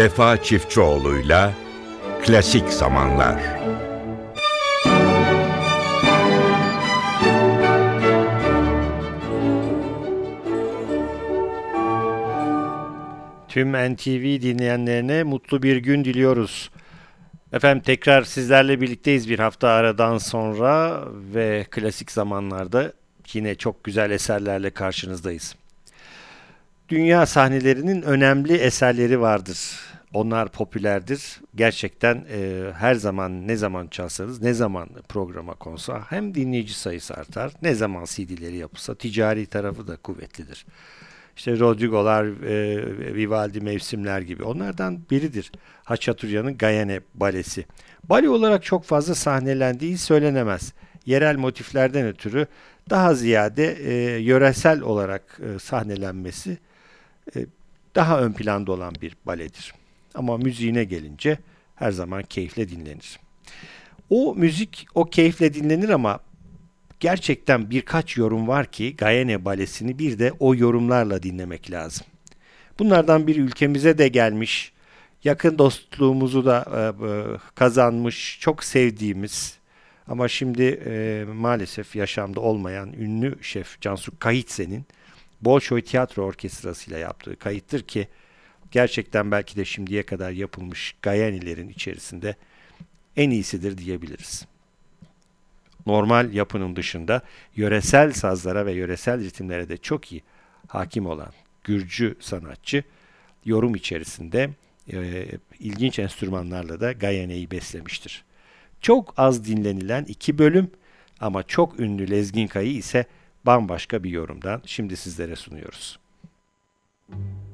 Vefa Çiftçioğlu'yla Klasik Zamanlar Tüm NTV dinleyenlerine mutlu bir gün diliyoruz. Efendim tekrar sizlerle birlikteyiz bir hafta aradan sonra ve klasik zamanlarda yine çok güzel eserlerle karşınızdayız. Dünya sahnelerinin önemli eserleri vardır. Onlar popülerdir. Gerçekten e, her zaman ne zaman çalsanız, ne zaman programa konsa hem dinleyici sayısı artar, ne zaman CD'leri yapılsa ticari tarafı da kuvvetlidir. İşte Rodrigo'lar, e, Vivaldi mevsimler gibi onlardan biridir. Haçaturya'nın Gayane balesi. Bale olarak çok fazla sahnelendiği söylenemez. Yerel motiflerden ötürü daha ziyade e, yöresel olarak e, sahnelenmesi e, daha ön planda olan bir baledir. Ama müziğine gelince her zaman keyifle dinlenir. O müzik o keyifle dinlenir ama gerçekten birkaç yorum var ki Gayane Balesi'ni bir de o yorumlarla dinlemek lazım. Bunlardan bir ülkemize de gelmiş, yakın dostluğumuzu da e, e, kazanmış, çok sevdiğimiz ama şimdi e, maalesef yaşamda olmayan ünlü şef Cansu Kayitse'nin Bolşoy Tiyatro Orkestrası ile yaptığı kayıttır ki gerçekten belki de şimdiye kadar yapılmış Gayanilerin içerisinde en iyisidir diyebiliriz normal yapının dışında yöresel sazlara ve yöresel ritimlere de çok iyi hakim olan Gürcü sanatçı yorum içerisinde e, ilginç enstrümanlarla da Gayane'yi beslemiştir. Çok az dinlenilen iki bölüm ama çok ünlü Lezginka'yı ise bambaşka bir yorumdan şimdi sizlere sunuyoruz. Müzik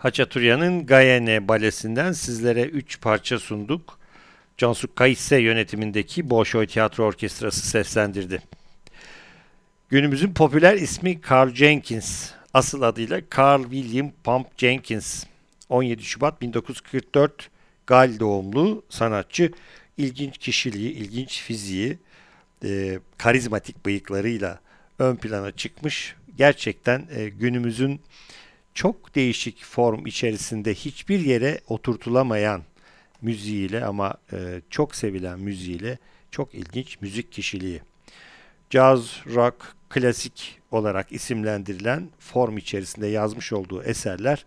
Haçaturya'nın Gayene balesinden sizlere 3 parça sunduk. Cansu Kayisse yönetimindeki Bolşoy Tiyatro Orkestrası seslendirdi. Günümüzün popüler ismi Carl Jenkins. Asıl adıyla Carl William Pump Jenkins. 17 Şubat 1944 Gal doğumlu sanatçı. İlginç kişiliği, ilginç fiziği, e, karizmatik bıyıklarıyla ön plana çıkmış. Gerçekten e, günümüzün çok değişik form içerisinde hiçbir yere oturtulamayan müziğiyle ama e, çok sevilen müziğiyle çok ilginç müzik kişiliği. Jazz, rock, klasik olarak isimlendirilen form içerisinde yazmış olduğu eserler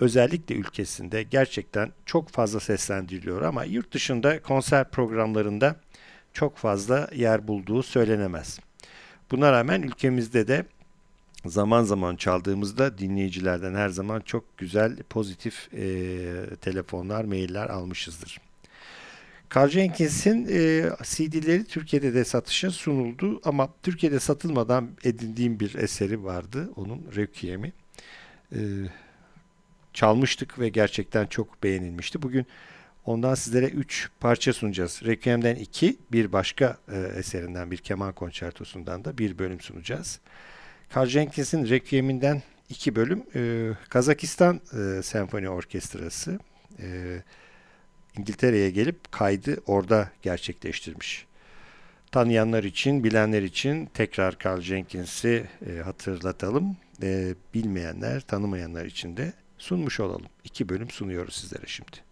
özellikle ülkesinde gerçekten çok fazla seslendiriliyor ama yurt dışında konser programlarında çok fazla yer bulduğu söylenemez. Buna rağmen ülkemizde de zaman zaman çaldığımızda dinleyicilerden her zaman çok güzel pozitif e, telefonlar, mailler almışızdır. Carl Jenkins'in e, CD'leri Türkiye'de de satışa sunuldu ama Türkiye'de satılmadan edindiğim bir eseri vardı. Onun Requiem'i. E, çalmıştık ve gerçekten çok beğenilmişti. Bugün ondan sizlere 3 parça sunacağız. Requiem'den 2, bir başka e, eserinden, bir keman konçertosundan da bir bölüm sunacağız. Carl Jenkins'in Requiem'inden iki bölüm e, Kazakistan e, Senfoni Orkestrası e, İngiltere'ye gelip kaydı orada gerçekleştirmiş. Tanıyanlar için, bilenler için tekrar Carl Jenkins'i e, hatırlatalım. E, bilmeyenler, tanımayanlar için de sunmuş olalım. İki bölüm sunuyoruz sizlere şimdi.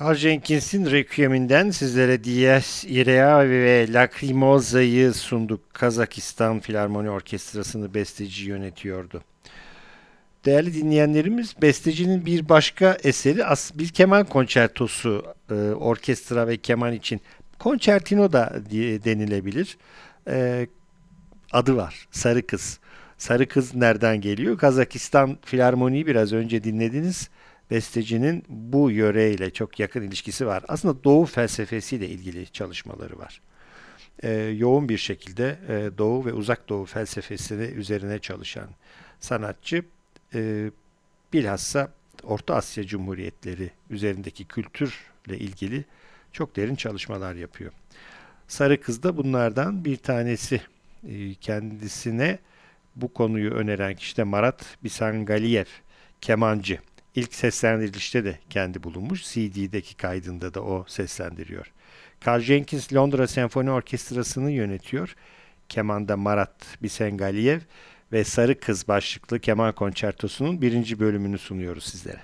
Carl Jenkins'in Requiem'inden sizlere Dies Irae ve Lacrimosa'yı sunduk. Kazakistan Filarmoni Orkestrası'nı besteci yönetiyordu. Değerli dinleyenlerimiz, bestecinin bir başka eseri bir keman konçertosu e, orkestra ve keman için. Konçertino da denilebilir. E, adı var, Sarı Kız. Sarı Kız nereden geliyor? Kazakistan Filarmoni'yi biraz önce dinlediniz bestecinin bu yöreyle çok yakın ilişkisi var. Aslında Doğu felsefesiyle ilgili çalışmaları var. Ee, yoğun bir şekilde e, Doğu ve Uzak Doğu felsefesini üzerine çalışan sanatçı e, bilhassa Orta Asya Cumhuriyetleri üzerindeki kültürle ilgili çok derin çalışmalar yapıyor. Sarı Kız da bunlardan bir tanesi. E, kendisine bu konuyu öneren kişi de Marat Bisangaliyev, kemancı. İlk seslendirilişte de kendi bulunmuş. CD'deki kaydında da o seslendiriyor. Carl Jenkins Londra Senfoni Orkestrası'nı yönetiyor. Kemanda Marat Bisengaliyev ve Sarı Kız başlıklı keman konçertosunun birinci bölümünü sunuyoruz sizlere.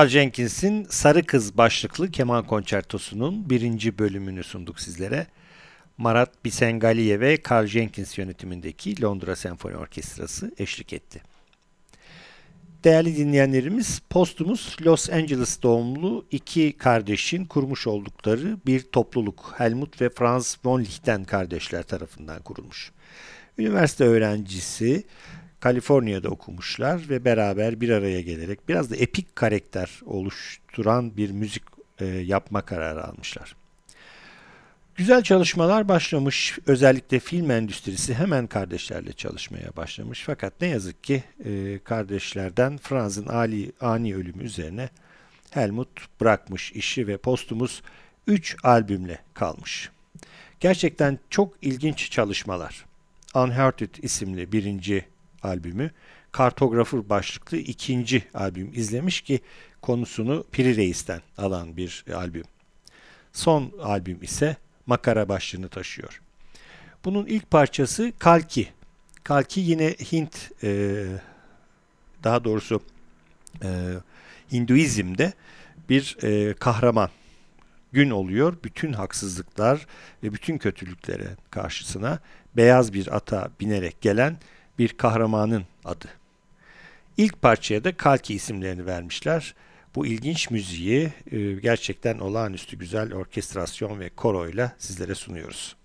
Carl Jenkins'in Sarı Kız başlıklı keman konçertosunun birinci bölümünü sunduk sizlere. Marat Bisengaliye ve Carl Jenkins yönetimindeki Londra Senfoni Orkestrası eşlik etti. Değerli dinleyenlerimiz, Postumus Los Angeles doğumlu iki kardeşin kurmuş oldukları bir topluluk Helmut ve Franz von Lichten kardeşler tarafından kurulmuş. Üniversite öğrencisi Kaliforniya'da okumuşlar ve beraber bir araya gelerek biraz da epik karakter oluşturan bir müzik e, yapma kararı almışlar. Güzel çalışmalar başlamış. Özellikle film endüstrisi hemen kardeşlerle çalışmaya başlamış. Fakat ne yazık ki e, kardeşlerden Franz'ın ani, ani ölümü üzerine Helmut bırakmış işi ve postumus 3 albümle kalmış. Gerçekten çok ilginç çalışmalar. Unhearted isimli birinci albümü, Kartografur başlıklı ikinci albüm izlemiş ki konusunu Piri Reis'ten alan bir albüm. Son albüm ise makara başlığını taşıyor. Bunun ilk parçası Kalki. Kalki yine Hint e, daha doğrusu e, Hinduizm'de bir e, kahraman gün oluyor. Bütün haksızlıklar ve bütün kötülüklere karşısına beyaz bir ata binerek gelen bir kahramanın adı. İlk parçaya da Kalki isimlerini vermişler. Bu ilginç müziği e, gerçekten olağanüstü güzel orkestrasyon ve koroyla sizlere sunuyoruz.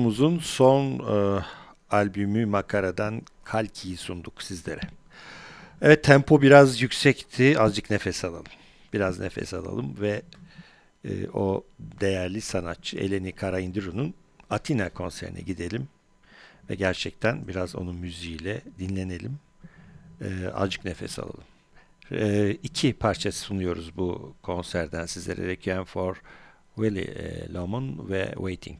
Postumuzun son e, albümü Makara'dan Kalki'yi sunduk sizlere. Evet tempo biraz yüksekti. Azıcık nefes alalım. Biraz nefes alalım ve e, o değerli sanatçı Eleni Karaindiru'nun Atina konserine gidelim ve gerçekten biraz onun müziğiyle dinlenelim. e, azıcık nefes alalım. E, iki parça sunuyoruz bu konserden sizlere. Requiem for Willie e, Loman ve Waiting.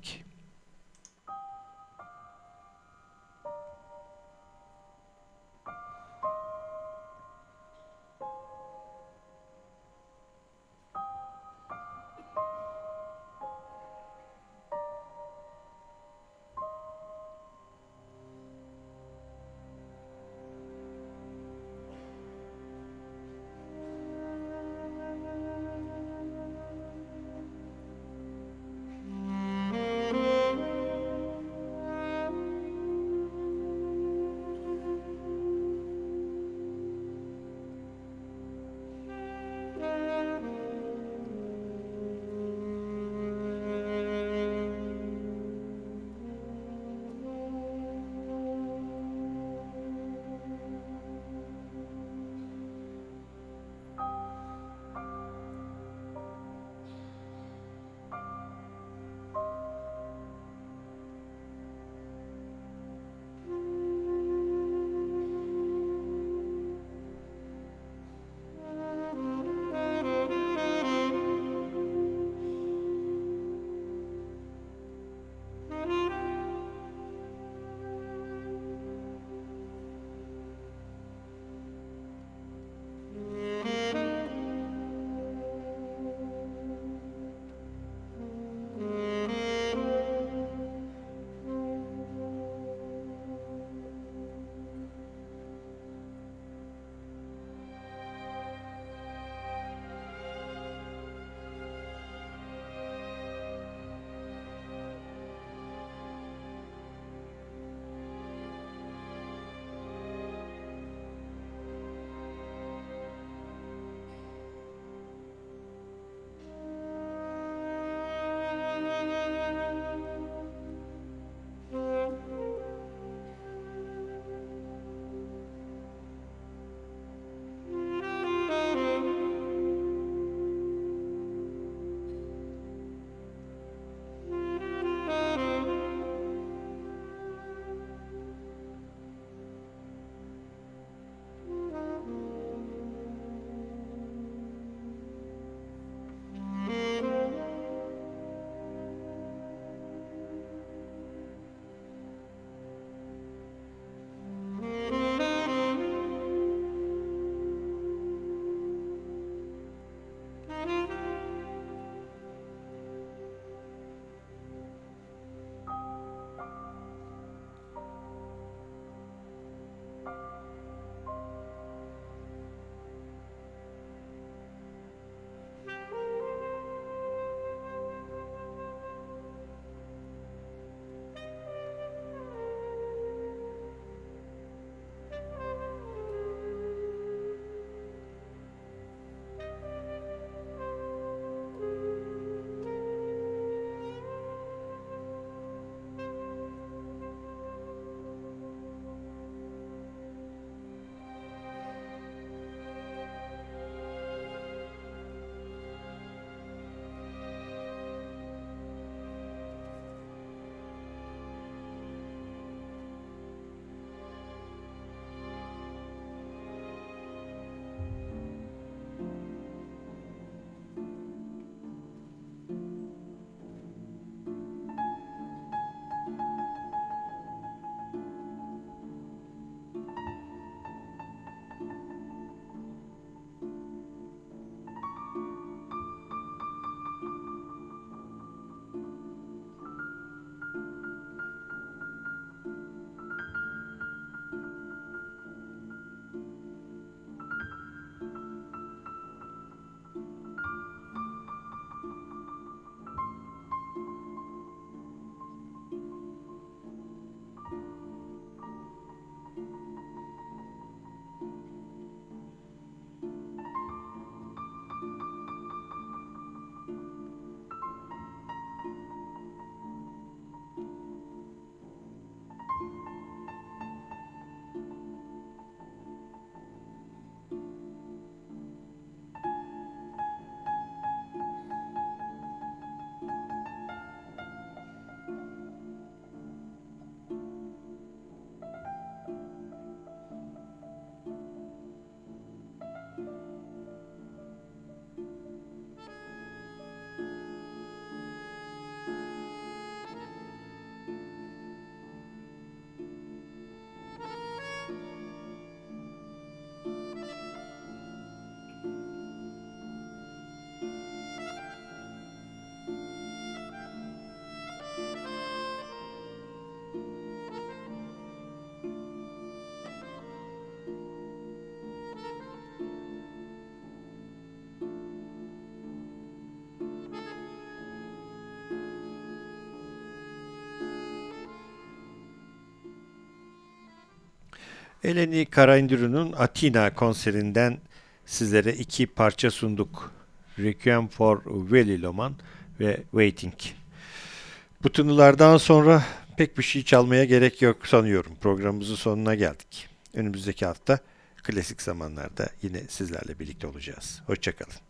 Eleni Karaindürü'nün Atina konserinden sizlere iki parça sunduk. Requiem for Willy Loman ve Waiting. Bu tınılardan sonra pek bir şey çalmaya gerek yok sanıyorum. Programımızın sonuna geldik. Önümüzdeki hafta klasik zamanlarda yine sizlerle birlikte olacağız. Hoşçakalın.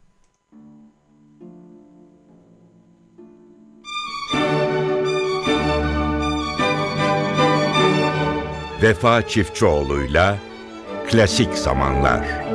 Vefa Çiftçioğlu'yla Klasik Zamanlar